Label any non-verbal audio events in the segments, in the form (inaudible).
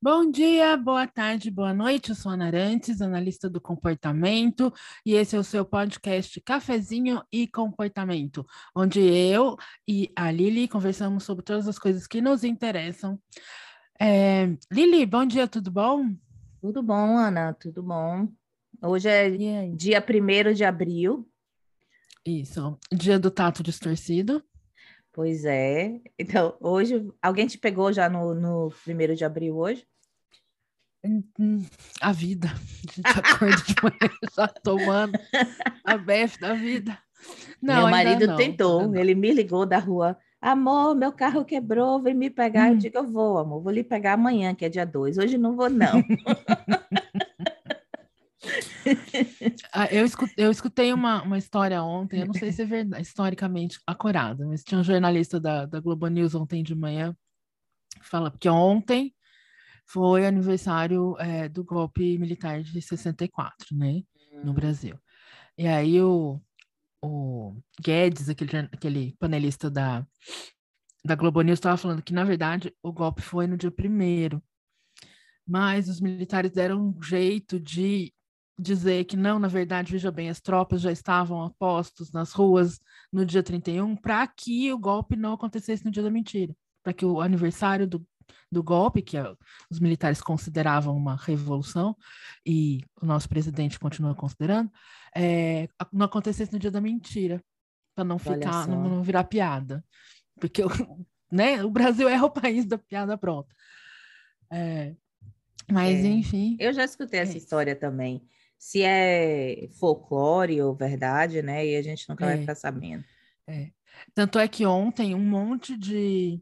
Bom dia, boa tarde, boa noite. Eu sou Ana Arantes, analista do comportamento, e esse é o seu podcast Cafezinho e Comportamento, onde eu e a Lili conversamos sobre todas as coisas que nos interessam. É... Lili, bom dia, tudo bom? Tudo bom, Ana, tudo bom. Hoje é dia 1 de abril. Isso, dia do tato distorcido. Pois é. Então, hoje, alguém te pegou já no, no 1 de abril hoje? A vida. A gente acorda de (laughs) manhã já tomando a bef da vida. Não, meu marido não, tentou, ele me ligou da rua. Amor, meu carro quebrou, vem me pegar. Hum. Eu digo, eu vou, amor, vou lhe pegar amanhã, que é dia 2. Hoje não vou, não. (laughs) ah, eu, escutei, eu escutei uma, uma história ontem, eu não sei se é verdade, historicamente acurada, mas tinha um jornalista da, da Globo News ontem de manhã, fala, porque ontem foi aniversário é, do golpe militar de 64, né, no hum. Brasil. E aí o, o Guedes, aquele, aquele panelista da, da Globo News, estava falando que, na verdade, o golpe foi no dia primeiro, mas os militares deram um jeito de dizer que não, na verdade, veja bem, as tropas já estavam a postos nas ruas no dia 31 para que o golpe não acontecesse no dia da mentira, para que o aniversário do do golpe, que é, os militares consideravam uma revolução, e o nosso presidente continua considerando, é, não acontecesse no dia da mentira, para não ficar, não, não, virar piada. Porque (laughs) né, o Brasil é o país da piada pronta. É, mas, é, enfim. Eu já escutei essa é história também. Se é folclore ou verdade, né? E a gente nunca vai é. ficar sabendo. É. Tanto é que ontem um monte de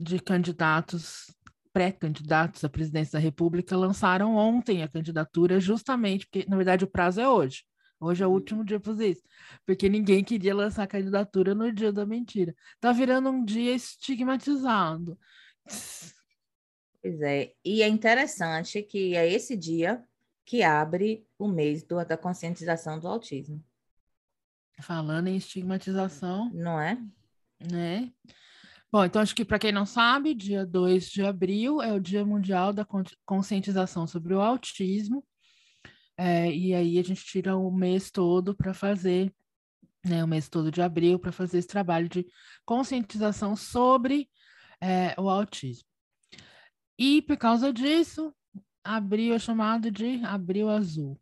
de candidatos, pré-candidatos à presidência da República, lançaram ontem a candidatura, justamente porque, na verdade, o prazo é hoje. Hoje é o uhum. último dia para fazer isso. Porque ninguém queria lançar a candidatura no dia da mentira. Tá virando um dia estigmatizado. Pois é. E é interessante que é esse dia que abre o mês do, da conscientização do autismo. Falando em estigmatização. Não é? Né? Bom, então acho que para quem não sabe, dia 2 de abril é o Dia Mundial da Conscientização sobre o Autismo. É, e aí a gente tira o mês todo para fazer, né, o mês todo de abril, para fazer esse trabalho de conscientização sobre é, o autismo. E por causa disso, abril é chamado de abril azul.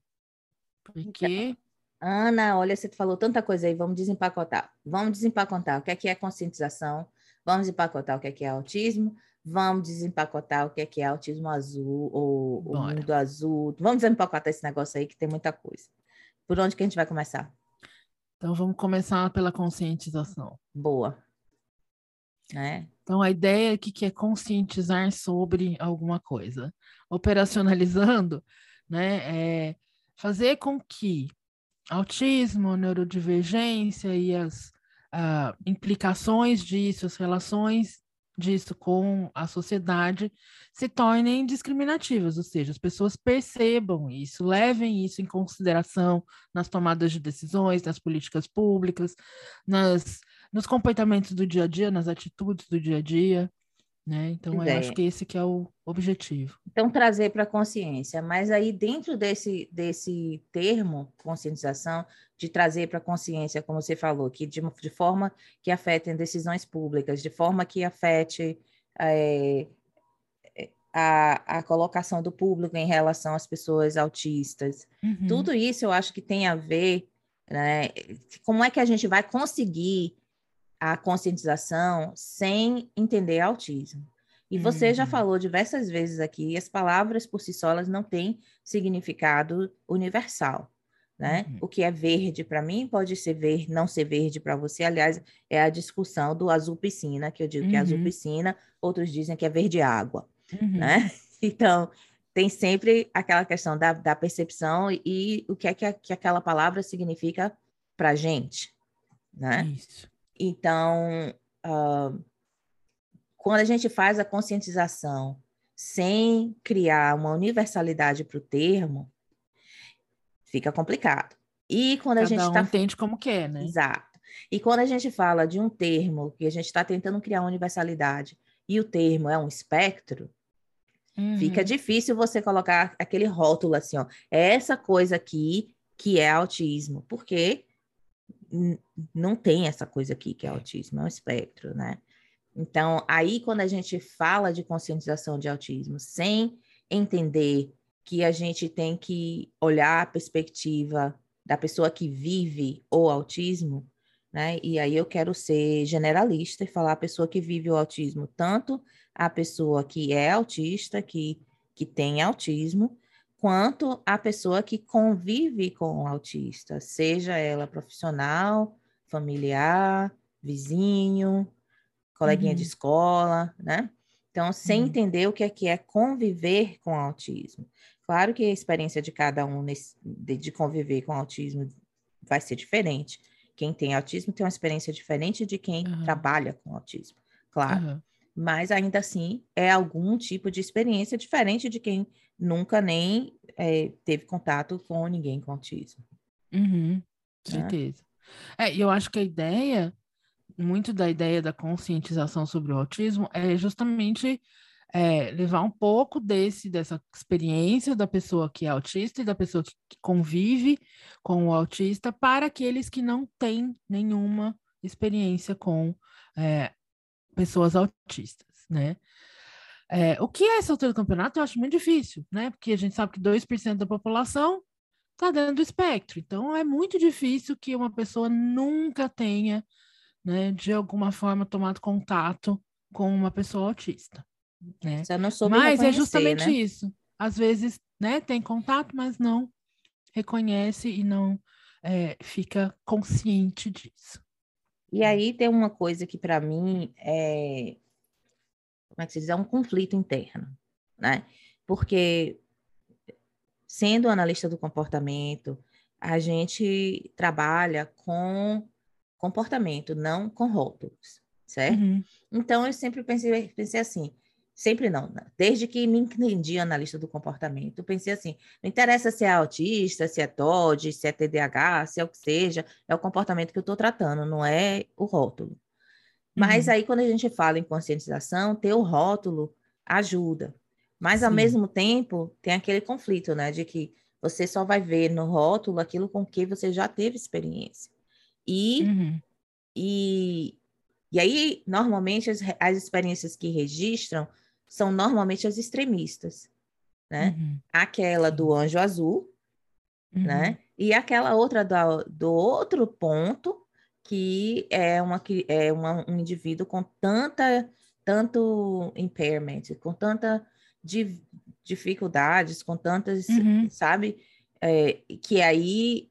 Porque. Ana, olha, você falou tanta coisa aí, vamos desempacotar. Vamos desempacotar. O que é que é conscientização? Vamos empacotar o que é, que é autismo, vamos desempacotar o que é, que é autismo azul ou o mundo azul. Vamos desempacotar esse negócio aí que tem muita coisa. Por onde que a gente vai começar? Então vamos começar pela conscientização. Boa. É. Então a ideia aqui que é conscientizar sobre alguma coisa. Operacionalizando, (laughs) né, é fazer com que autismo, neurodivergência e as uh, implicações disso, as relações disso com a sociedade se tornem discriminativas, ou seja, as pessoas percebam isso, levem isso em consideração nas tomadas de decisões, nas políticas públicas, nas, nos comportamentos do dia a dia, nas atitudes do dia a dia. Né? Então, eu acho que esse que é o objetivo. Então, trazer para a consciência, mas aí dentro desse, desse termo, conscientização, de trazer para a consciência, como você falou, que de, de forma que afetem decisões públicas, de forma que afete é, a, a colocação do público em relação às pessoas autistas. Uhum. Tudo isso eu acho que tem a ver, né? Como é que a gente vai conseguir a conscientização sem entender autismo. E você uhum. já falou diversas vezes aqui, as palavras por si só elas não têm significado universal, né? Uhum. O que é verde para mim pode ser verde, não ser verde para você. Aliás, é a discussão do azul piscina, que eu digo uhum. que é azul uhum. piscina, outros dizem que é verde água, uhum. né? (laughs) Então, tem sempre aquela questão da, da percepção e o que é que, que aquela palavra significa para gente, né? Isso. Então, uh, quando a gente faz a conscientização sem criar uma universalidade para o termo, fica complicado. E quando Cada a gente um tá... entende como quer, né? Exato. E quando a gente fala de um termo que a gente está tentando criar uma universalidade e o termo é um espectro, Uhum. Fica difícil você colocar aquele rótulo assim, ó, essa coisa aqui que é autismo, porque não tem essa coisa aqui que é autismo, é um espectro, né? Então, aí quando a gente fala de conscientização de autismo, sem entender que a gente tem que olhar a perspectiva da pessoa que vive o autismo, né? E aí eu quero ser generalista e falar a pessoa que vive o autismo, tanto a pessoa que é autista, que, que tem autismo, quanto a pessoa que convive com o autista, seja ela profissional, familiar, vizinho, coleguinha uhum. de escola, né? Então, sem uhum. entender o que é que é conviver com autismo. Claro que a experiência de cada um nesse, de, de, conviver com autismo vai ser diferente. Quem tem autismo tem uma experiência diferente de quem uhum. trabalha com autismo, claro. Mas ainda assim é algum tipo de experiência diferente de quem nunca nem é, teve contato com ninguém com autismo. Uhum, né? certeza. É, eu acho que a ideia, muito da ideia da conscientização sobre o autismo é justamente é, levar um pouco desse dessa experiência da pessoa que é autista e da pessoa que, que convive com o autista para aqueles que não têm nenhuma experiência com é, pessoas autistas, né? É, o que é essa altura do campeonato eu acho muito difícil, né? Porque a gente sabe que 2% da população está dentro do espectro. Então é muito difícil que uma pessoa nunca tenha, né, de alguma forma, tomado contato com uma pessoa autista. Né? mas é justamente né? isso. Às vezes, né, tem contato, mas não reconhece e não é, fica consciente disso. E aí tem uma coisa que para mim é como é que se diz, é um conflito interno, né? Porque sendo analista do comportamento, a gente trabalha com comportamento, não com rótulos, certo? Uhum. Então eu sempre pensei, pensei assim, sempre não, né? desde que me entendi analista do comportamento, pensei assim, não interessa se é autista, se é TOD, se é TDAH, se é o que seja, é o comportamento que eu estou tratando, não é o rótulo. Mas uhum. aí, quando a gente fala em conscientização, ter o rótulo ajuda. Mas, Sim. ao mesmo tempo, tem aquele conflito, né? De que você só vai ver no rótulo aquilo com que você já teve experiência. E, uhum. e, e aí, normalmente, as, as experiências que registram são normalmente as extremistas, né? Uhum. Aquela do anjo azul, né? Uhum. E aquela outra do, do outro ponto, que é, uma, é uma, um indivíduo com tanta, tanto impairment, com tanta di, dificuldades, com tantas, uhum. sabe? É, que aí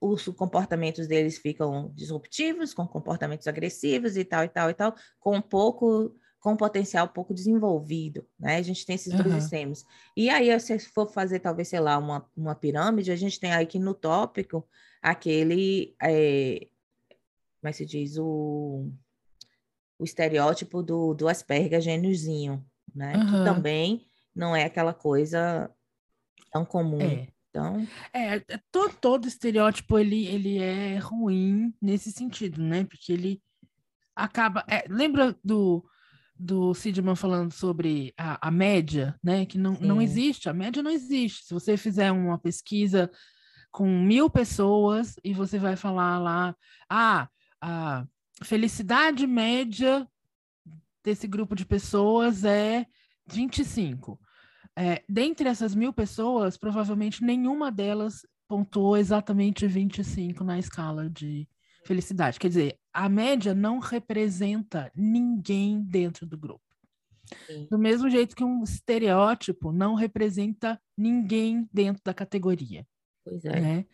os comportamentos deles ficam disruptivos, com comportamentos agressivos e tal, e tal, e tal, com um pouco, com um potencial pouco desenvolvido, né? A gente tem esses uhum. dois extremos. E aí, se for fazer, talvez, sei lá, uma, uma pirâmide, a gente tem aqui no tópico aquele é, como é que se diz, o, o estereótipo do, do Asperger gêniozinho, né? Uhum. Que também não é aquela coisa tão comum. É. Então... É, é, todo, todo estereótipo ele, ele é ruim nesse sentido, né? Porque ele acaba. É, lembra do, do Sidman falando sobre a, a média, né? Que não, não existe, a média não existe. Se você fizer uma pesquisa com mil pessoas e você vai falar lá, ah, a felicidade média desse grupo de pessoas é 25. É, dentre essas mil pessoas, provavelmente nenhuma delas pontuou exatamente 25 na escala de felicidade. Quer dizer, a média não representa ninguém dentro do grupo. Sim. Do mesmo jeito que um estereótipo não representa ninguém dentro da categoria. Pois é. Né?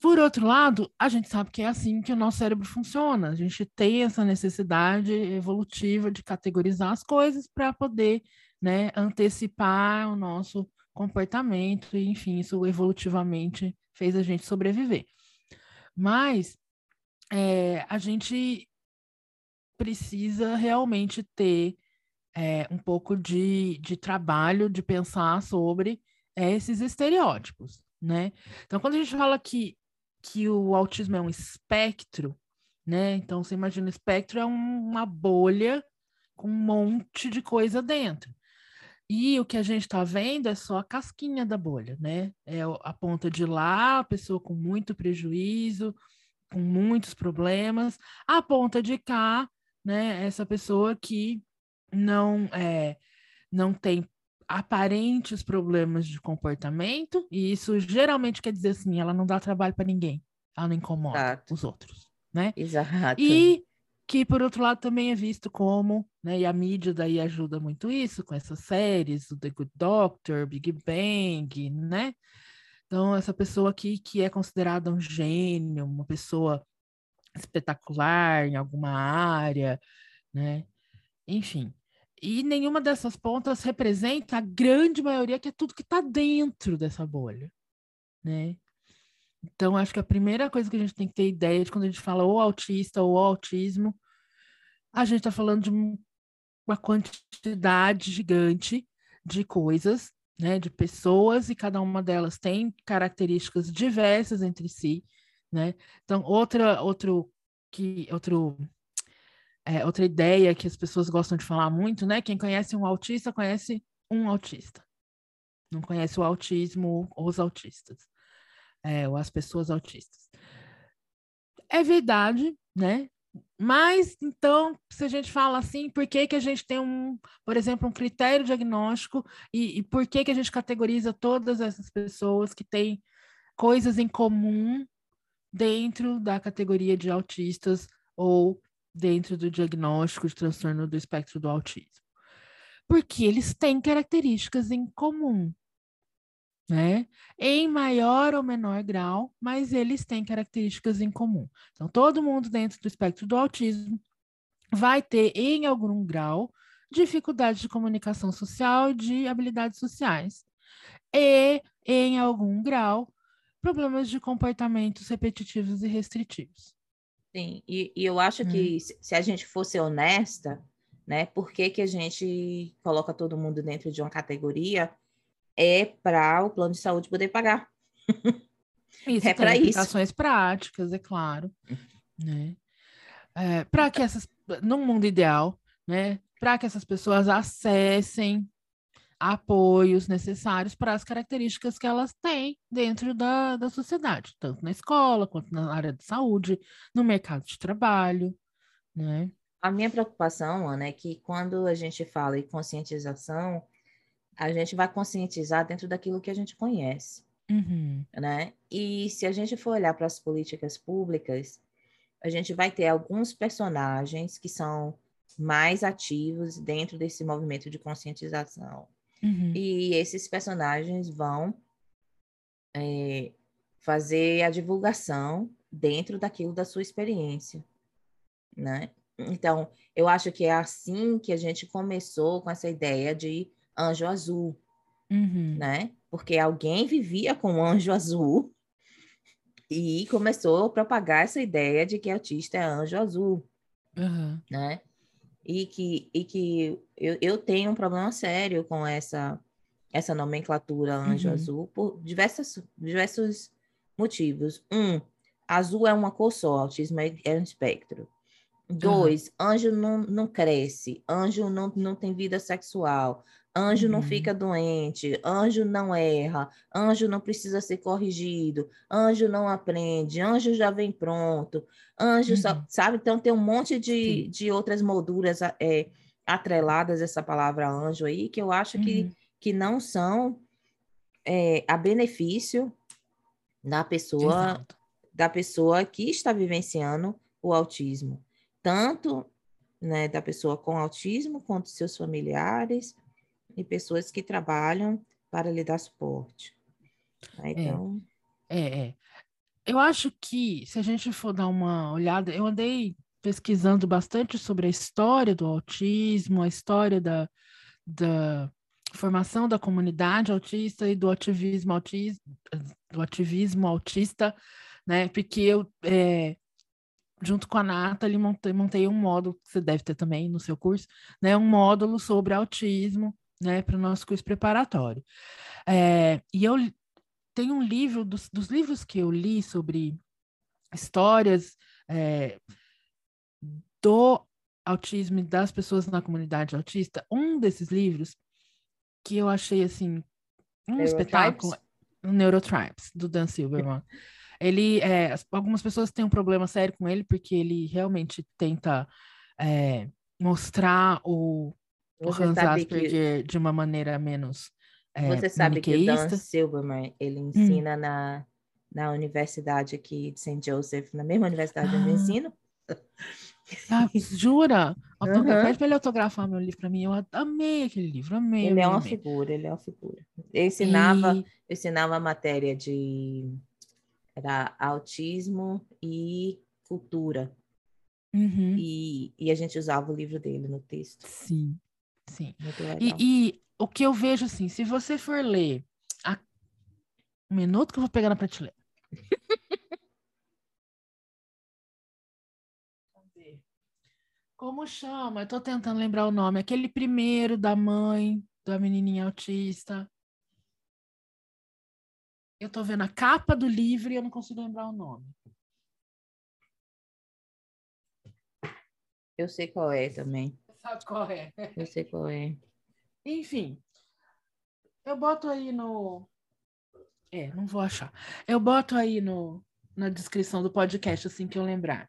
Por outro lado, a gente sabe que é assim que o nosso cérebro funciona. A gente tem essa necessidade evolutiva de categorizar as coisas para poder né, antecipar o nosso comportamento, e, enfim, isso evolutivamente fez a gente sobreviver. Mas é, a gente precisa realmente ter é, um pouco de, de trabalho de pensar sobre é, esses estereótipos, né? Então, quando a gente fala que que o autismo é um espectro, né? Então você imagina espectro é um, uma bolha com um monte de coisa dentro. E o que a gente está vendo é só a casquinha da bolha, né? É a ponta de lá, a pessoa com muito prejuízo, com muitos problemas, a ponta de cá, né? Essa pessoa que não é, não tem aparentes problemas de comportamento, e isso geralmente quer dizer assim, ela não dá trabalho para ninguém, ela não incomoda Exato. os outros, né? Exato. E que por outro lado também é visto como, né, e a mídia daí ajuda muito isso com essas séries, o The Good Doctor, Big Bang, né? Então essa pessoa aqui que é considerada um gênio, uma pessoa espetacular em alguma área, né? Enfim. E nenhuma dessas pontas representa a grande maioria que é tudo que está dentro dessa bolha, né? Então, acho que a primeira coisa que a gente tem que ter ideia de quando a gente fala ou autista ou autismo, a gente está falando de uma quantidade gigante de coisas, né, de pessoas, e cada uma delas tem características diversas entre si, né? Então, outra, outro, que, outro, é, outra ideia que as pessoas gostam de falar muito, né? Quem conhece um autista, conhece um autista. Não conhece o autismo ou os autistas é, ou as pessoas autistas. É verdade, né? Mas, então, se a gente fala assim, por que, que a gente tem um, por exemplo, um critério diagnóstico e, e por que, que a gente categoriza todas essas pessoas que têm coisas em comum dentro da categoria de autistas ou dentro do diagnóstico de transtorno do espectro do autismo? Porque eles têm características em comum né? Em maior ou menor grau, mas eles têm características em comum. Então, todo mundo dentro do espectro do autismo vai ter, em algum grau, dificuldade de comunicação social de habilidades sociais. E, em algum grau, problemas de comportamentos repetitivos e restritivos. Sim, e, e eu acho hum. que se a gente fosse honesta, né, por que, que a gente coloca todo mundo dentro de uma categoria? é para o plano de saúde poder pagar. (laughs) Isso, é para isso. práticas, é claro. Né? É, para que essas, no mundo ideal, né, para que essas pessoas acessem apoios necessários para as características que elas têm dentro da, da sociedade, tanto na escola quanto na área de saúde, no mercado de trabalho, né? A minha preocupação, Ana, é que quando a gente fala em conscientização, a gente vai conscientizar dentro daquilo que a gente conhece, uhum. né? E se a gente for olhar para as políticas públicas, a gente vai ter alguns personagens que são mais ativos dentro desse movimento de conscientização. Uhum. E esses personagens vão é, fazer a divulgação dentro daquilo da sua experiência, né? Então, eu acho que é assim que a gente começou com essa ideia de anjo azul, uhum. né? Porque alguém vivia com o anjo azul (laughs) e começou a propagar essa ideia de que autista é anjo azul, uhum. né? E que, e que eu, eu tenho um problema sério com essa, essa nomenclatura anjo uhum. azul por diversas, diversos motivos. Um, azul é uma cor só, autismo é, é um espectro. Dois, uhum. anjo não, não cresce, anjo não, não tem vida sexual, Anjo uhum. não fica doente, anjo não erra, anjo não precisa ser corrigido, anjo não aprende, anjo já vem pronto, anjo, uhum. só, sabe? Então tem um monte de, de outras molduras é, atreladas essa palavra anjo aí, que eu acho uhum. que, que não são é, a benefício da pessoa, Exato. da pessoa que está vivenciando o autismo. Tanto né, da pessoa com autismo, quanto seus familiares, e pessoas que trabalham para lhe dar suporte. Né, então... É, é, é. Eu acho que, se a gente for dar uma olhada, eu andei pesquisando bastante sobre a história do autismo, a história da, da formação da comunidade autista e do ativismo autista, do ativismo autista, né? Porque eu, é, junto com a Nathalie, montei, montei um módulo, que você deve ter também no seu curso, né? Um módulo sobre autismo, né, para o nosso curso preparatório. É, e eu tenho um livro, dos, dos, livros que eu li sobre histórias é, do autismo e das pessoas na comunidade autista, um desses livros, que eu achei assim um espetáculo, o Neurotribes do Dan Silverman. ele, é, algumas pessoas têm um problema sério com ele porque ele realmente tenta é, mostrar o, o Hans Asperger que... de uma maneira menos é, Você sabe que o Dan Silverman ele hum. ensina hum. na, na universidade aqui de St. Joseph, na mesma universidade ah. onde eu ah. ensino. Ah, jura? Uhum. Pede para ele autografar meu livro para mim. Eu amei aquele livro, amei. Ele é uma amei. figura, ele é uma figura. Eu ensinava, e... eu ensinava a matéria de era autismo e cultura. Uhum. E, e a gente usava o livro dele no texto. Sim, sim. E, e, o que eu vejo assim, se você for ler a... um minuto que eu vou pegar na prateleira. (laughs) Como chama? Eu tô tentando lembrar o nome. Aquele primeiro da mãe da menininha autista. Eu tô vendo a capa do livro e eu não consigo lembrar o nome. Eu sei qual é também. Sabe qual é? Eu sei qual é. Enfim, eu boto aí no. É, não vou achar. Eu boto aí no, na descrição do podcast, assim que eu lembrar.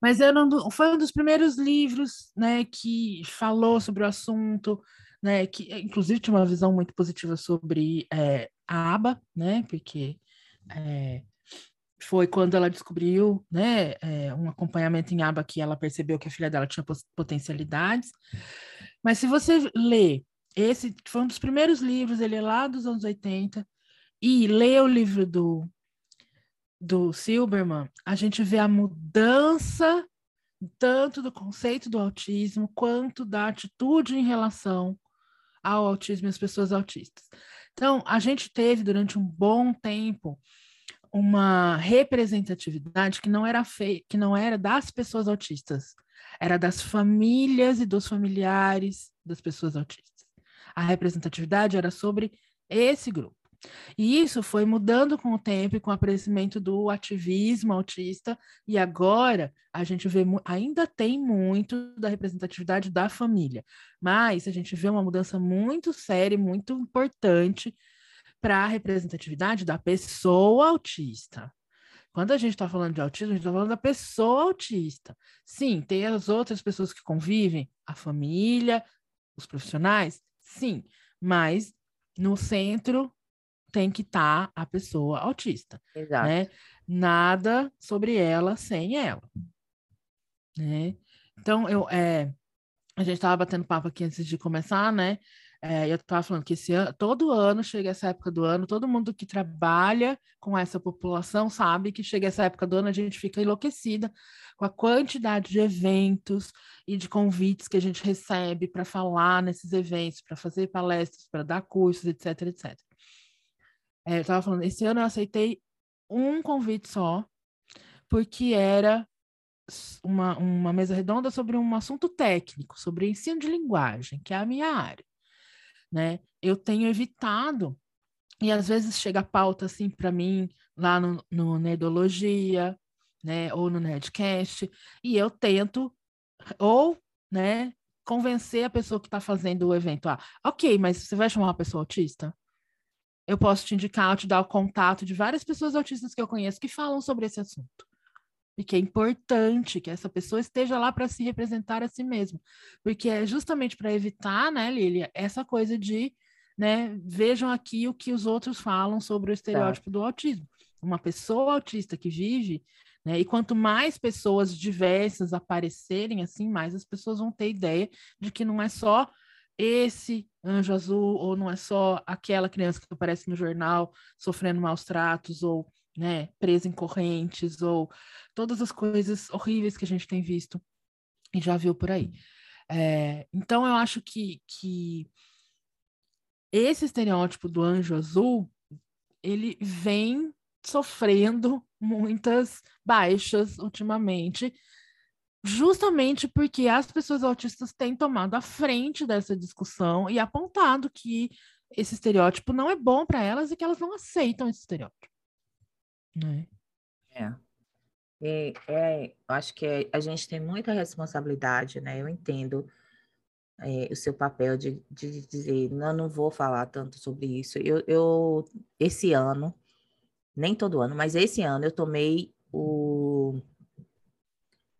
Mas eu não, foi um dos primeiros livros né, que falou sobre o assunto, né, que inclusive tinha uma visão muito positiva sobre é, a aba, né, porque é, foi quando ela descobriu né, é, um acompanhamento em aba que ela percebeu que a filha dela tinha potencialidades. Mas se você lê, esse foi um dos primeiros livros, ele é lá dos anos 80, e lê o livro do do Silberman, a gente vê a mudança tanto do conceito do autismo quanto da atitude em relação ao autismo e às pessoas autistas. Então, a gente teve durante um bom tempo uma representatividade que não era feita, que não era das pessoas autistas, era das famílias e dos familiares das pessoas autistas. A representatividade era sobre esse grupo. E isso foi mudando com o tempo e com o aparecimento do ativismo autista, e agora a gente vê, ainda tem muito da representatividade da família, mas a gente vê uma mudança muito séria, muito importante para a representatividade da pessoa autista. Quando a gente está falando de autismo, a gente está falando da pessoa autista. Sim, tem as outras pessoas que convivem, a família, os profissionais, sim, mas no centro tem que estar tá a pessoa autista. Exato. Né? Nada sobre ela sem ela. Né? Então, eu, é, a gente estava batendo papo aqui antes de começar, né? É, eu estava falando que esse ano, todo ano chega essa época do ano, todo mundo que trabalha com essa população sabe que chega essa época do ano, a gente fica enlouquecida com a quantidade de eventos e de convites que a gente recebe para falar nesses eventos, para fazer palestras, para dar cursos, etc, etc. É, eu estava falando, esse ano eu aceitei um convite só, porque era uma, uma mesa redonda sobre um assunto técnico, sobre ensino de linguagem, que é a minha área. Né? Eu tenho evitado, e às vezes chega a pauta assim para mim lá no, no Nerdologia, né, ou no Nerdcast, e eu tento, ou, né, convencer a pessoa que está fazendo o evento, ah, ok, mas você vai chamar uma pessoa autista? eu posso te indicar, te dar o contato de várias pessoas autistas que eu conheço que falam sobre esse assunto. E que é importante que essa pessoa esteja lá para se representar a si mesma. Porque é justamente para evitar, né, Lilia, essa coisa de, né, vejam aqui o que os outros falam sobre o estereótipo do autismo. Uma pessoa autista que vive, né, e quanto mais pessoas diversas aparecerem assim, mais as pessoas vão ter ideia de que não é só esse anjo azul, ou não é só aquela criança que aparece no jornal sofrendo maus tratos, ou né, presa em correntes, ou todas as coisas horríveis que a gente tem visto e já viu por aí. É, então, eu acho que, que esse estereótipo do anjo azul, ele vem sofrendo muitas baixas ultimamente, justamente porque as pessoas autistas têm tomado a frente dessa discussão e apontado que esse estereótipo não é bom para elas e que elas não aceitam esse estereótipo. Né? É. É, é, eu acho que é, a gente tem muita responsabilidade, né? Eu entendo é, o seu papel de, de dizer, não, não vou falar tanto sobre isso. Eu, eu, esse ano, nem todo ano, mas esse ano eu tomei o,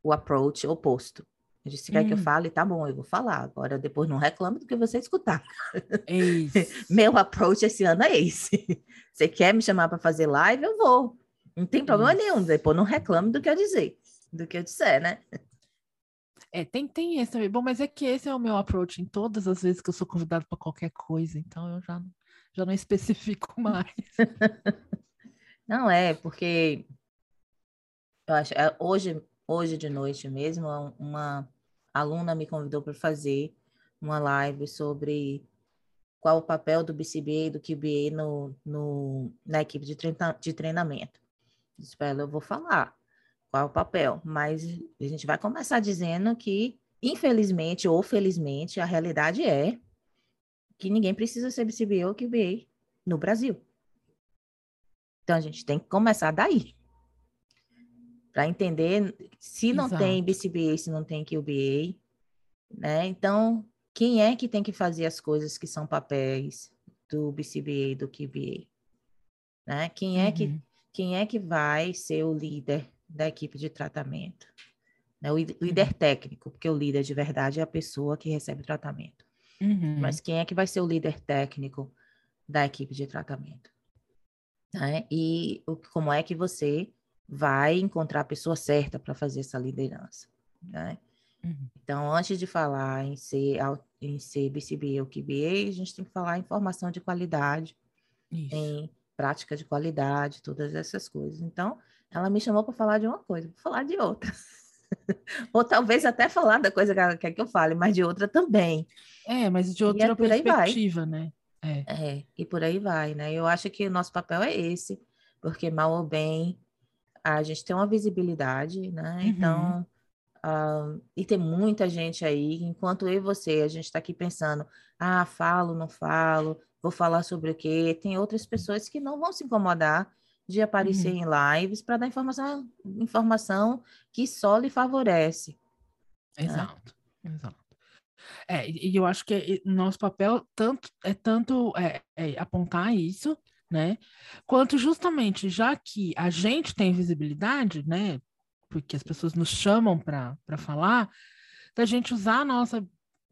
o approach oposto. Eu disse, quer hum. que eu hum. fale? Tá bom, eu vou falar. Agora, depois não reclame do que você escutar. (laughs) Meu approach esse ano é esse. (laughs) Você quer me chamar para fazer live? Eu vou. Não tem problema Isso. nenhum. Depois não reclame do que eu dizer, do que eu disser, né? É, tem, tem esse também. Bom, mas é que esse é o meu approach em todas as vezes que eu sou convidado para qualquer coisa, então eu já, já não especifico (laughs) mais. não é, porque eu acho, é, hoje, hoje de noite mesmo, uma aluna me convidou para fazer uma live sobre qual o papel do BCBA e do QBA no, no, na equipe de, treina, de treinamento. Disse para ela, eu vou falar qual é o papel, mas a gente vai começar dizendo que, infelizmente ou felizmente, a realidade é que ninguém precisa ser BCBA ou QBA no Brasil. Então, a gente tem que começar daí. Para entender se não Exato. tem BCBA, se não tem QBA, né? Então, quem é que tem que fazer as coisas que são papéis do BCBA e do QBA? Né? Quem é uhum. que quem é que vai ser o líder da equipe de tratamento? Né? O líder uhum. técnico, porque o líder de verdade é a pessoa que recebe tratamento. Uhum. Mas quem é que vai ser o líder técnico da equipe de tratamento? Né? E o, como é que você vai encontrar a pessoa certa para fazer essa liderança? Né? Uhum. Então, antes de falar em ser, em ser BCBA ou QBA, a gente tem que falar em formação de qualidade, Isso. em prática de qualidade, todas essas coisas. Então, ela me chamou para falar de uma coisa, para falar de outra. (laughs) Ou talvez até falar da coisa que ela quer que eu fale, mas de outra também. É, mas de outra é perspectiva, né? É. é, e por aí vai, né? Eu acho que o nosso papel é esse, porque mal ou bem a gente tem uma visibilidade, né? Uhum. Então, uh, e tem muita gente aí, enquanto eu e você, a gente está aqui pensando, ah, falo, não falo, vou falar sobre o quê? Tem outras pessoas que não vão se incomodar de aparecer uhum. em lives para dar informação, informação que só lhe favorece. Exato, né? exato. É, e eu acho que nosso papel tanto é tanto é, é apontar isso, né? Quanto justamente já que a gente tem visibilidade, né? Porque as pessoas nos chamam para falar, da gente usar a nossa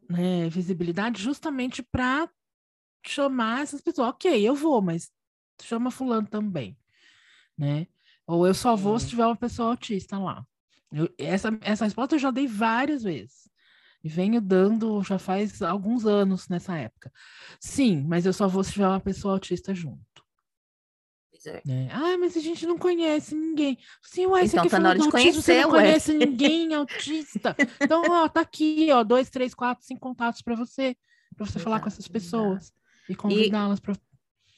né, visibilidade justamente para chamar essas pessoas. Ok, eu vou, mas chama fulano também, né? Ou eu só vou se tiver uma pessoa autista lá. Eu, essa, essa resposta eu já dei várias vezes. E venho dando já faz alguns anos nessa época. Sim, mas eu só vou se tiver uma pessoa autista junto. É. Né? Ah, mas a gente não conhece ninguém. Sim, ué, então, tá na hora de conhecer, você não ué. conhece ninguém autista. Então, ó, tá aqui, ó, dois, três, quatro, cinco contatos para você, para você exato, falar com essas pessoas. Exato. E convidá-las para.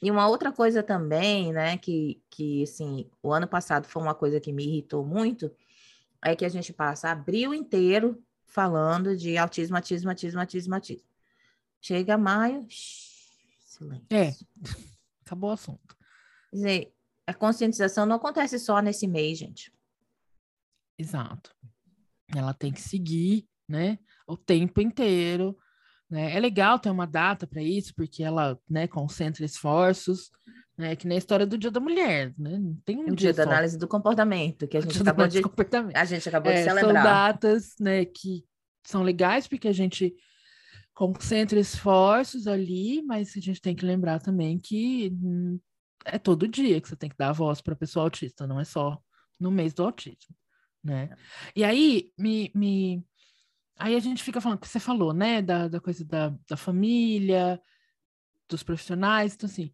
E uma outra coisa também, né, que, que assim, o ano passado foi uma coisa que me irritou muito, é que a gente passa abril inteiro falando de autismo, autismo, autismo, autismo, autismo. Chega maio, silêncio. É, acabou o assunto. Quer dizer, a conscientização não acontece só nesse mês, gente. Exato. Ela tem que seguir, né, o tempo inteiro, né? É legal ter uma data para isso, porque ela né, concentra esforços, né? que nem a história do Dia da Mulher. Né? Não tem um o dia, dia da análise do comportamento, que a gente acabou de, a gente acabou é, de celebrar. São datas né, que são legais, porque a gente concentra esforços ali, mas a gente tem que lembrar também que hum, é todo dia que você tem que dar a voz para a pessoa autista, não é só no mês do autismo. Né? É. E aí me, me Aí a gente fica falando, que você falou, né, da, da coisa da, da família, dos profissionais, então assim,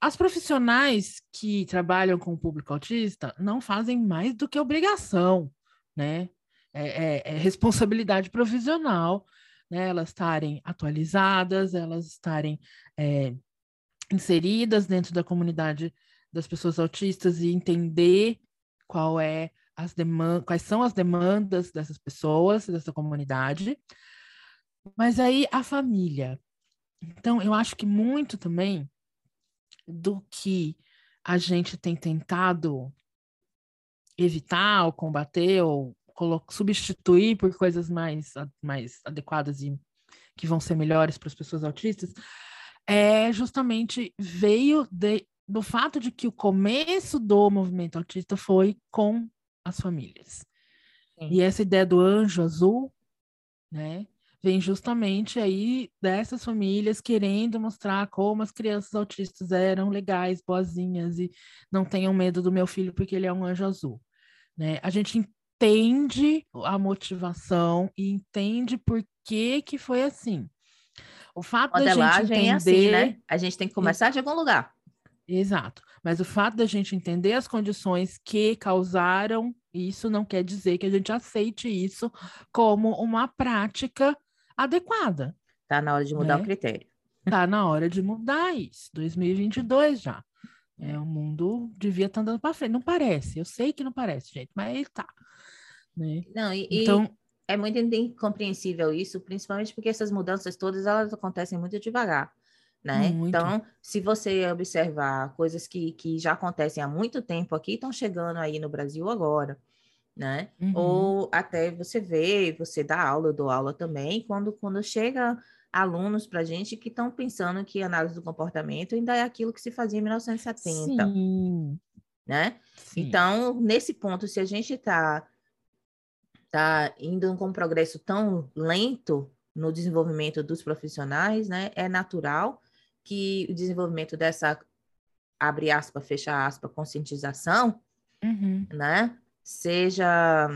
as profissionais que trabalham com o público autista não fazem mais do que obrigação, né? É, é, é responsabilidade profissional, né? Elas estarem atualizadas, elas estarem é, inseridas dentro da comunidade das pessoas autistas e entender qual é as demandas, quais são as demandas dessas pessoas, dessa comunidade. Mas aí a família. Então, eu acho que muito também do que a gente tem tentado evitar ou combater ou substituir por coisas mais, mais adequadas e que vão ser melhores para as pessoas autistas, é justamente veio de, do fato de que o começo do movimento autista foi com as famílias. Sim. E essa ideia do anjo azul, né, vem justamente aí dessas famílias querendo mostrar como as crianças autistas eram legais, boazinhas e não tenham medo do meu filho porque ele é um anjo azul. Né? A gente entende a motivação e entende por que que foi assim. O fato Modelagem da gente entender... é assim, né? A gente tem que começar de algum lugar. Exato. Mas o fato da gente entender as condições que causaram isso não quer dizer que a gente aceite isso como uma prática adequada. Tá na hora de mudar né? o critério. Tá na hora de mudar isso. 2022 já. É, o mundo devia estar tá andando para frente. Não parece, eu sei que não parece, gente, mas ele tá. Né? Não, e, então, e é muito incompreensível isso, principalmente porque essas mudanças todas elas acontecem muito devagar. Né? Muito. Então, se você observar coisas que, que já acontecem há muito tempo aqui, estão chegando aí no Brasil agora, né? Uhum. Ou até você vê, você dá aula, eu dou aula também, quando, quando chega alunos para a gente que estão pensando que análise do comportamento ainda é aquilo que se fazia em 1970. Sim. Né? Sim. Então, nesse ponto, se a gente está tá indo com um progresso tão lento no desenvolvimento dos profissionais, né, é natural que o desenvolvimento dessa abre aspas, fecha aspas, conscientização, uhum. né, seja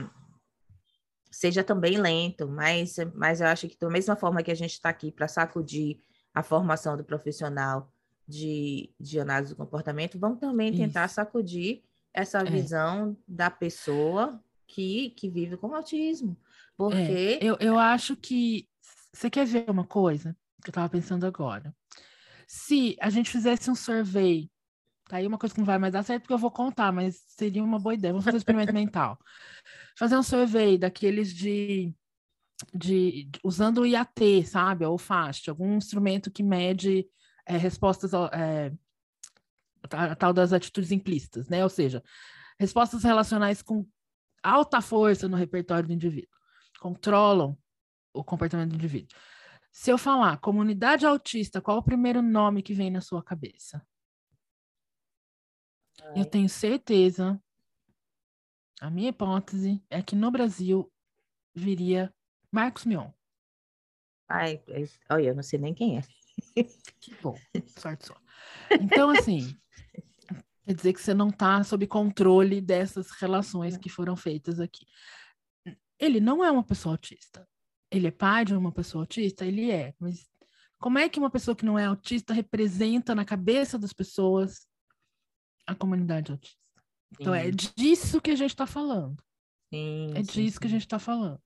seja também lento, mas, mas eu acho que da mesma forma que a gente está aqui para sacudir a formação do profissional de, de análise do comportamento, vamos também tentar Isso. sacudir essa é. visão da pessoa que, que vive com autismo. Porque. É. Eu, eu acho que. Você quer ver uma coisa que eu estava pensando agora? Se a gente fizesse um survey Tá aí uma coisa que não vai mais dar certo porque eu vou contar, mas seria uma boa ideia. Vamos fazer um experimento mental. (laughs) Fazer um survey daqueles de, de, de, usando o IAT, sabe? Ou FAST, algum instrumento que mede é, respostas é, a, a tal das atitudes implícitas, né? Ou seja, respostas relacionais com alta força no repertório do indivíduo, controlam o comportamento do indivíduo. Se eu falar comunidade autista, qual o primeiro nome que vem na sua cabeça? Eu tenho certeza, a minha hipótese é que no Brasil viria Marcos Mion. Ai, olha, eu não sei nem quem é. Que bom, sorte sua. Então, assim, quer dizer que você não está sob controle dessas relações que foram feitas aqui. Ele não é uma pessoa autista. Ele é pai de uma pessoa autista? Ele é. Mas como é que uma pessoa que não é autista representa na cabeça das pessoas a comunidade autista. Sim. Então é disso que a gente está falando. Sim, é disso sim, que a gente está falando.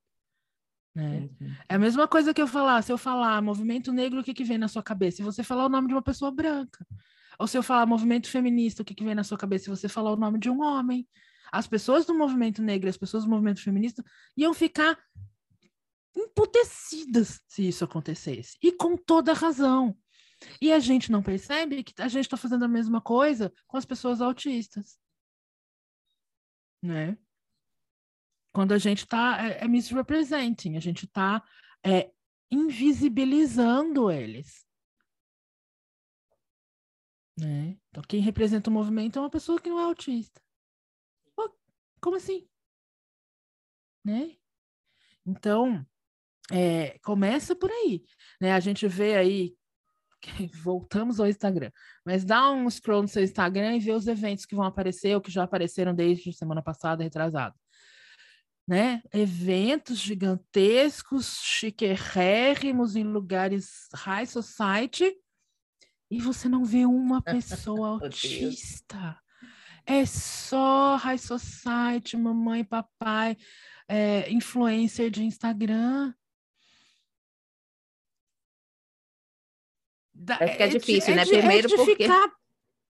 Né? É a mesma coisa que eu falar, se eu falar movimento negro, o que, que vem na sua cabeça? Se você falar o nome de uma pessoa branca. Ou se eu falar movimento feminista, o que, que vem na sua cabeça? Se você falar o nome de um homem. As pessoas do movimento negro, as pessoas do movimento feminista iam ficar emputecidas se isso acontecesse. E com toda razão. E a gente não percebe que a gente está fazendo a mesma coisa com as pessoas autistas. Né? Quando a gente está é, é misrepresenting, a gente está é, invisibilizando eles. Né? Então, quem representa o movimento é uma pessoa que não é autista. Como assim? Né? Então, é, começa por aí. Né? A gente vê aí (laughs) voltamos ao Instagram, mas dá um scroll no seu Instagram e vê os eventos que vão aparecer ou que já apareceram desde semana passada, retrasada. Né? Eventos gigantescos, chiquérrimos em lugares high society e você não vê uma (laughs) pessoa autista. É só high society, mamãe, papai, é, influencer de Instagram. É, é, é difícil, é né? Primeiro porque...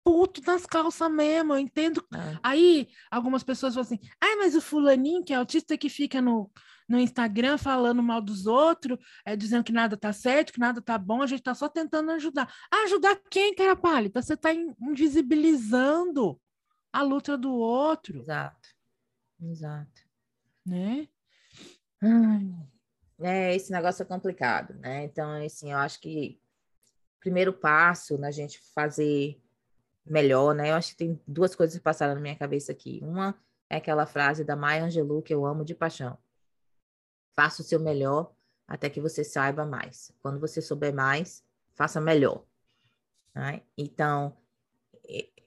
puto nas calças mesmo, eu entendo. É. Aí, algumas pessoas falam assim, ah, mas o fulaninho que é autista que fica no, no Instagram falando mal dos outros, é, dizendo que nada tá certo, que nada tá bom, a gente tá só tentando ajudar. Ah, ajudar quem, cara pálida? Você tá invisibilizando a luta do outro. Exato, exato. né? É, esse negócio é complicado, né? Então, assim, eu acho que o primeiro passo na gente fazer melhor, né? Eu acho que tem duas coisas que passaram na minha cabeça aqui. Uma é aquela frase da Maya Angelou que eu amo de paixão. Faça o seu melhor até que você saiba mais. Quando você souber mais, faça melhor. Né? Então,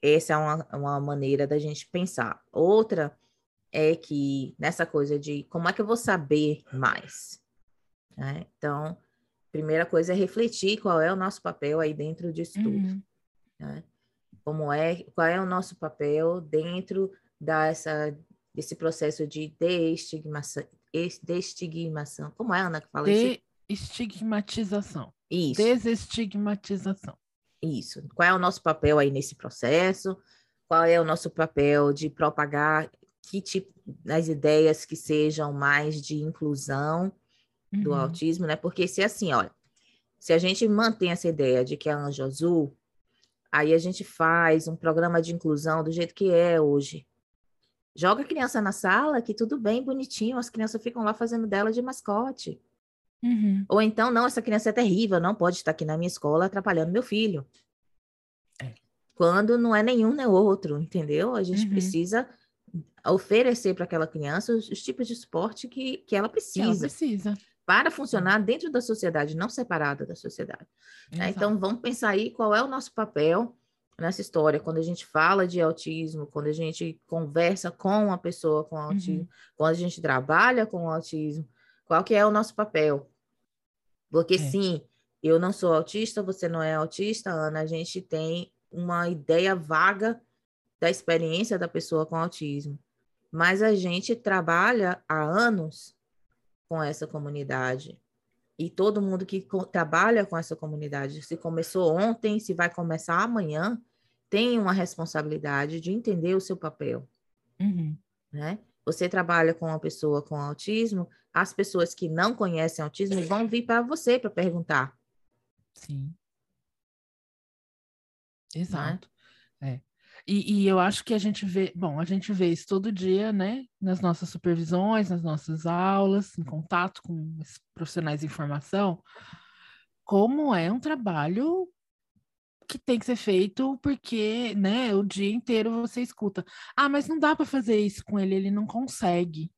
essa é uma, uma maneira da gente pensar. Outra é que nessa coisa de como é que eu vou saber mais? Né? Então, primeira coisa é refletir qual é o nosso papel aí dentro disso tudo. Uhum. Né? Como é, qual é o nosso papel dentro dessa, desse processo de destigmação, destigmação. Como é, Ana, que fala isso? Desestigmatização. Isso. Desestigmatização. Isso. Qual é o nosso papel aí nesse processo? Qual é o nosso papel de propagar que tipo as ideias que sejam mais de inclusão uhum. do autismo, né? Porque se é assim, olha, se a gente mantém essa ideia de que é anjo azul, aí a gente faz um programa de inclusão do jeito que é hoje. Joga a criança na sala, que tudo bem, bonitinho, as crianças ficam lá fazendo dela de mascote. Uhum. Ou então, não, essa criança é terrível, não pode estar aqui na minha escola atrapalhando meu filho. É. Quando não é nenhum nem outro, entendeu? A gente uhum. precisa oferecer para aquela criança os, os, tipos de suporte que, que ela precisa. Ela precisa. Para funcionar dentro da sociedade, não separada da sociedade. Né? Então, vamos pensar aí qual é o nosso papel nessa história, quando a gente fala de autismo, quando a gente conversa com uma pessoa com autismo, uhum. quando a gente trabalha com autismo, qual que é o nosso papel? Porque é. sim, eu não sou autista, você não é autista, Ana, a gente tem uma ideia vaga da experiência da pessoa com autismo. Mas a gente trabalha há anos com essa comunidade. E todo mundo que trabalha com essa comunidade, se começou ontem, se vai começar amanhã, tem uma responsabilidade de entender o seu papel. Uhum. Né? Você trabalha com uma pessoa com autismo, as pessoas que não conhecem autismo vão vir para você para perguntar. Sim. Exato. Né? É. E, e, eu acho que a gente vê, bom, a gente vê isso todo dia, né? Nas nossas supervisões, nas nossas aulas, em contato com profissionais de informação, como é um trabalho que tem que ser feito porque, né, o dia inteiro você escuta. Ah, mas não dá para fazer isso com ele, ele não consegue.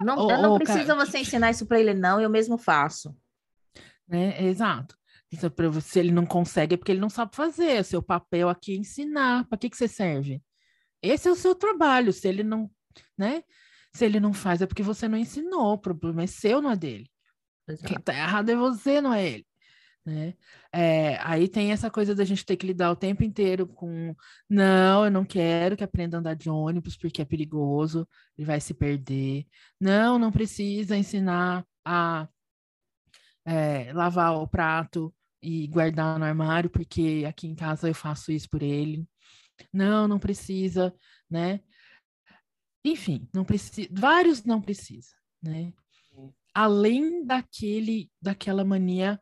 Não, ou, não precisa cara... você ensinar isso para ele, não, eu mesmo faço. Né? Exato. Então, se ele não consegue, é porque ele não sabe fazer. O seu papel aqui é ensinar. Para que, que você serve? Esse é o seu trabalho. Se ele não, né? Se ele não faz, é porque você não ensinou. O problema é seu, não é dele. Exato. Quem tá errado é você, não é ele. Né? É, aí tem essa coisa da gente ter que lidar o tempo inteiro com não, eu não quero que aprenda a andar de ônibus porque é perigoso, ele vai se perder. Não, não precisa ensinar a é, lavar o prato e guardar no armário porque aqui em casa eu faço isso por ele. Não, não precisa, né? Enfim, não precisa, vários não precisa, né? Além daquele, daquela mania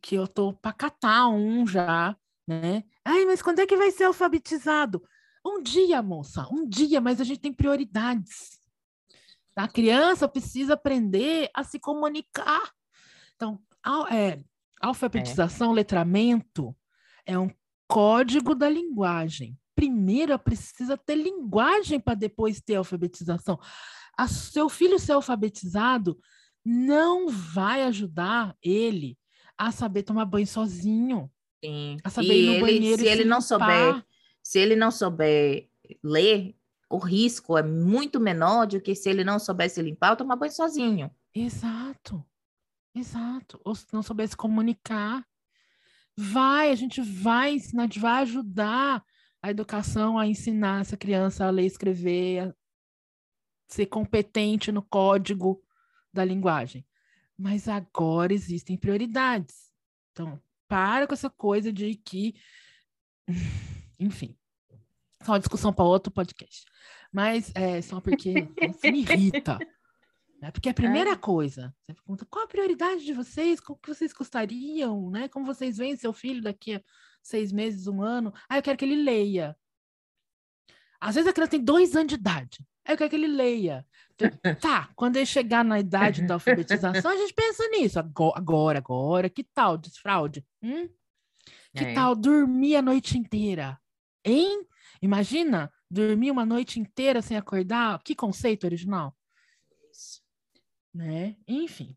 que eu tô para catar um já, né? Ai, mas quando é que vai ser alfabetizado? Um dia, moça, um dia, mas a gente tem prioridades. A criança precisa aprender a se comunicar. Então, é, alfabetização, é. letramento é um código da linguagem. Primeiro, precisa ter linguagem para depois ter alfabetização. A seu filho ser alfabetizado não vai ajudar ele a saber tomar banho sozinho. Sim. A saber e ir no ele, banheiro. Se ele não souber, se ele não souber ler, o risco é muito menor do que se ele não soubesse limpar ou tomar banho sozinho. Exato. Exato. Ou se não soubesse comunicar. Vai, a gente vai ensinar, a gente vai ajudar a educação a ensinar essa criança a ler escrever, a ser competente no código da linguagem. Mas agora existem prioridades. Então, para com essa coisa de que. (laughs) Enfim. Só uma discussão para outro podcast. Mas é só porque isso me irrita. Né? Porque a primeira é. coisa, você pergunta qual a prioridade de vocês, como que vocês gostariam, né? Como vocês veem seu filho daqui a seis meses, um ano? Ah, eu quero que ele leia. Às vezes a criança tem dois anos de idade. Aí eu quero que ele leia. (laughs) Tá, quando ele chegar na idade da alfabetização, a gente pensa nisso. Agora, agora, que tal desfraude? Hum? Que é. tal dormir a noite inteira? Hein? Imagina dormir uma noite inteira sem acordar. Que conceito original? Né? Enfim.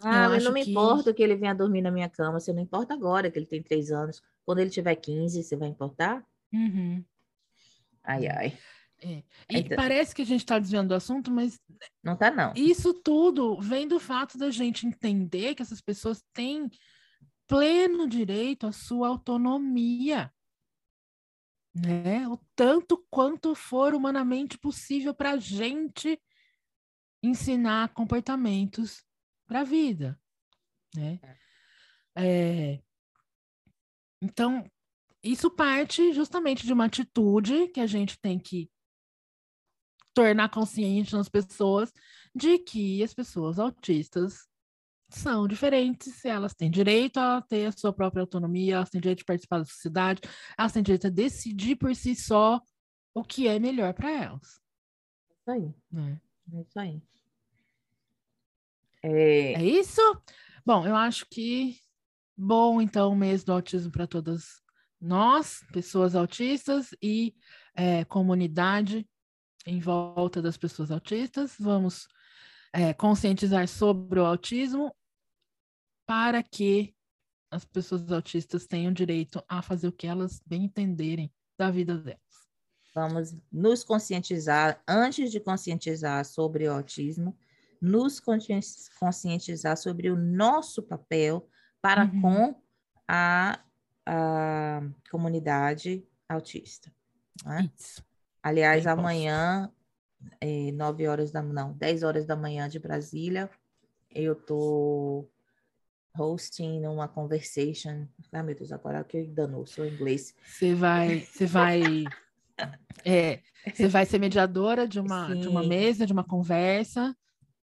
Ah, mas não me que... importa que ele venha dormir na minha cama. Você não importa agora que ele tem três anos. Quando ele tiver 15, você vai importar? Uhum. Ai, ai. É. E então... parece que a gente está desviando do assunto, mas. Não tá, não. Isso tudo vem do fato da gente entender que essas pessoas têm pleno direito à sua autonomia. Né? O tanto quanto for humanamente possível para a gente ensinar comportamentos para a vida. Né? É... Então, isso parte justamente de uma atitude que a gente tem que tornar consciente nas pessoas de que as pessoas autistas são diferentes, elas têm direito a ter a sua própria autonomia, elas têm direito de participar da sociedade, elas têm direito a decidir por si só o que é melhor para elas. Isso aí. É. é isso aí. É... é isso? Bom, eu acho que bom, então, o mês do autismo para todas nós, pessoas autistas e é, comunidade em volta das pessoas autistas. Vamos é, conscientizar sobre o autismo para que as pessoas autistas tenham direito a fazer o que elas bem entenderem da vida delas. Vamos nos conscientizar, antes de conscientizar sobre o autismo, nos conscientizar sobre o nosso papel para uhum. com a, a comunidade autista. Né? Aliás, Bem amanhã, é, 9 horas da não, 10 horas da manhã de Brasília, eu tô hosting uma conversation. Ah, meu Deus, agora que danou, sou inglês. Você vai, você vai, é, você vai ser mediadora de uma, (laughs) de uma mesa, de uma conversa.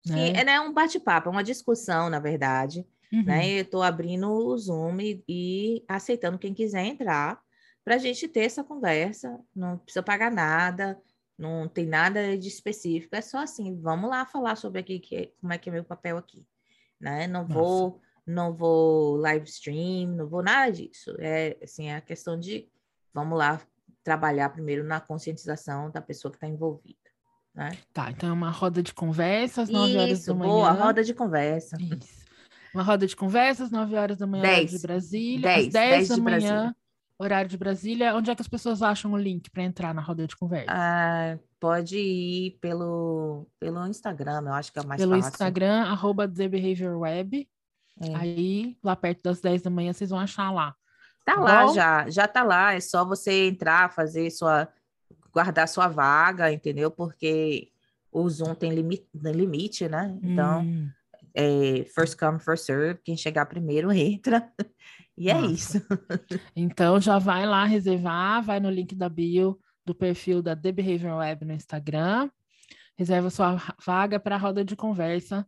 Né? Sim, é né, um bate-papo, é uma discussão, na verdade. Uhum. Né? Eu estou abrindo o Zoom e, e aceitando quem quiser entrar para a gente ter essa conversa. Não precisa pagar nada, não tem nada de específico, é só assim, vamos lá falar sobre aqui que, como é que é meu papel aqui. Né? Não Nossa. vou não vou live stream, não vou nada disso. É assim, é a questão de vamos lá trabalhar primeiro na conscientização da pessoa que está envolvida. Né? Tá, então é uma roda de conversa às 9 horas da manhã. Boa, roda de conversa. Isso. Uma roda de conversa às 9 horas da manhã, 10, de Brasília. 10, às 10, 10 da manhã, Brasília horário de Brasília. Onde é que as pessoas acham o link para entrar na roda de conversa? Ah, pode ir pelo, pelo Instagram, eu acho que é mais pelo fácil. Pelo Instagram, arroba. É. Aí, lá perto das 10 da manhã, vocês vão achar lá. Tá, tá lá já, já tá lá. É só você entrar, fazer sua. guardar sua vaga, entendeu? Porque o Zoom tem limite, limite né? Então, hum. é, first come, first serve. Quem chegar primeiro (laughs) entra. E é Nossa. isso. (laughs) então já vai lá reservar, vai no link da bio do perfil da The Behavior Web no Instagram, reserva sua vaga para a roda de conversa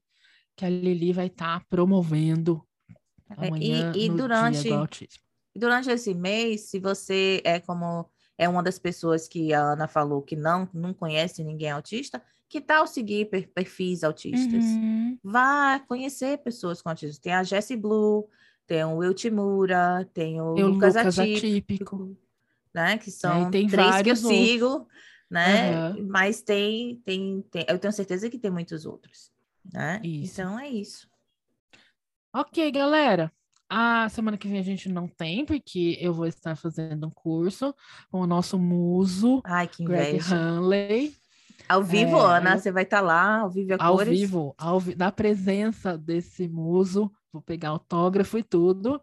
que a Lili vai estar tá promovendo é, amanhã e, e durante, dia do autismo. Durante esse mês, se você é como é uma das pessoas que a Ana falou que não, não conhece ninguém autista, que tal seguir perfis autistas? Uhum. Vá conhecer pessoas com autismo. Tem a Jessie Blue, tem o Will Timura, tem o Lucas, Lucas Atípico, Atípico, né? Que são é, três que eu outros. sigo, né? Uhum. Mas tem, tem, tem, eu tenho certeza que tem muitos outros, né? Isso. Então é isso. Ok, galera. A semana que vem a gente não tem, porque eu vou estar fazendo um curso com o nosso muso, Ai, que Greg Hanley. Ao vivo, é, Ana, você vai estar lá, ao vivo a Ao cores. vivo, ao vi na presença desse muso, vou pegar autógrafo e tudo.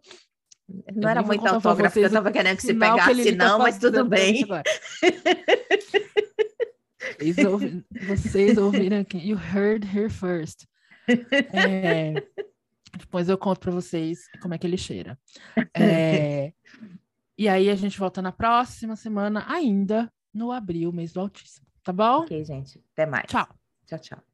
Não eu era muito autógrafo, eu estava querendo que você pegasse, que não, tá mas tudo bem. Vocês, ouvi, vocês ouviram aqui, you heard her first. É, depois eu conto para vocês como é que ele cheira. (laughs) É, e aí a gente volta na próxima semana, ainda no abril, mês do autismo. Tá bom? Ok, gente. Até mais. Tchau. Tchau, tchau.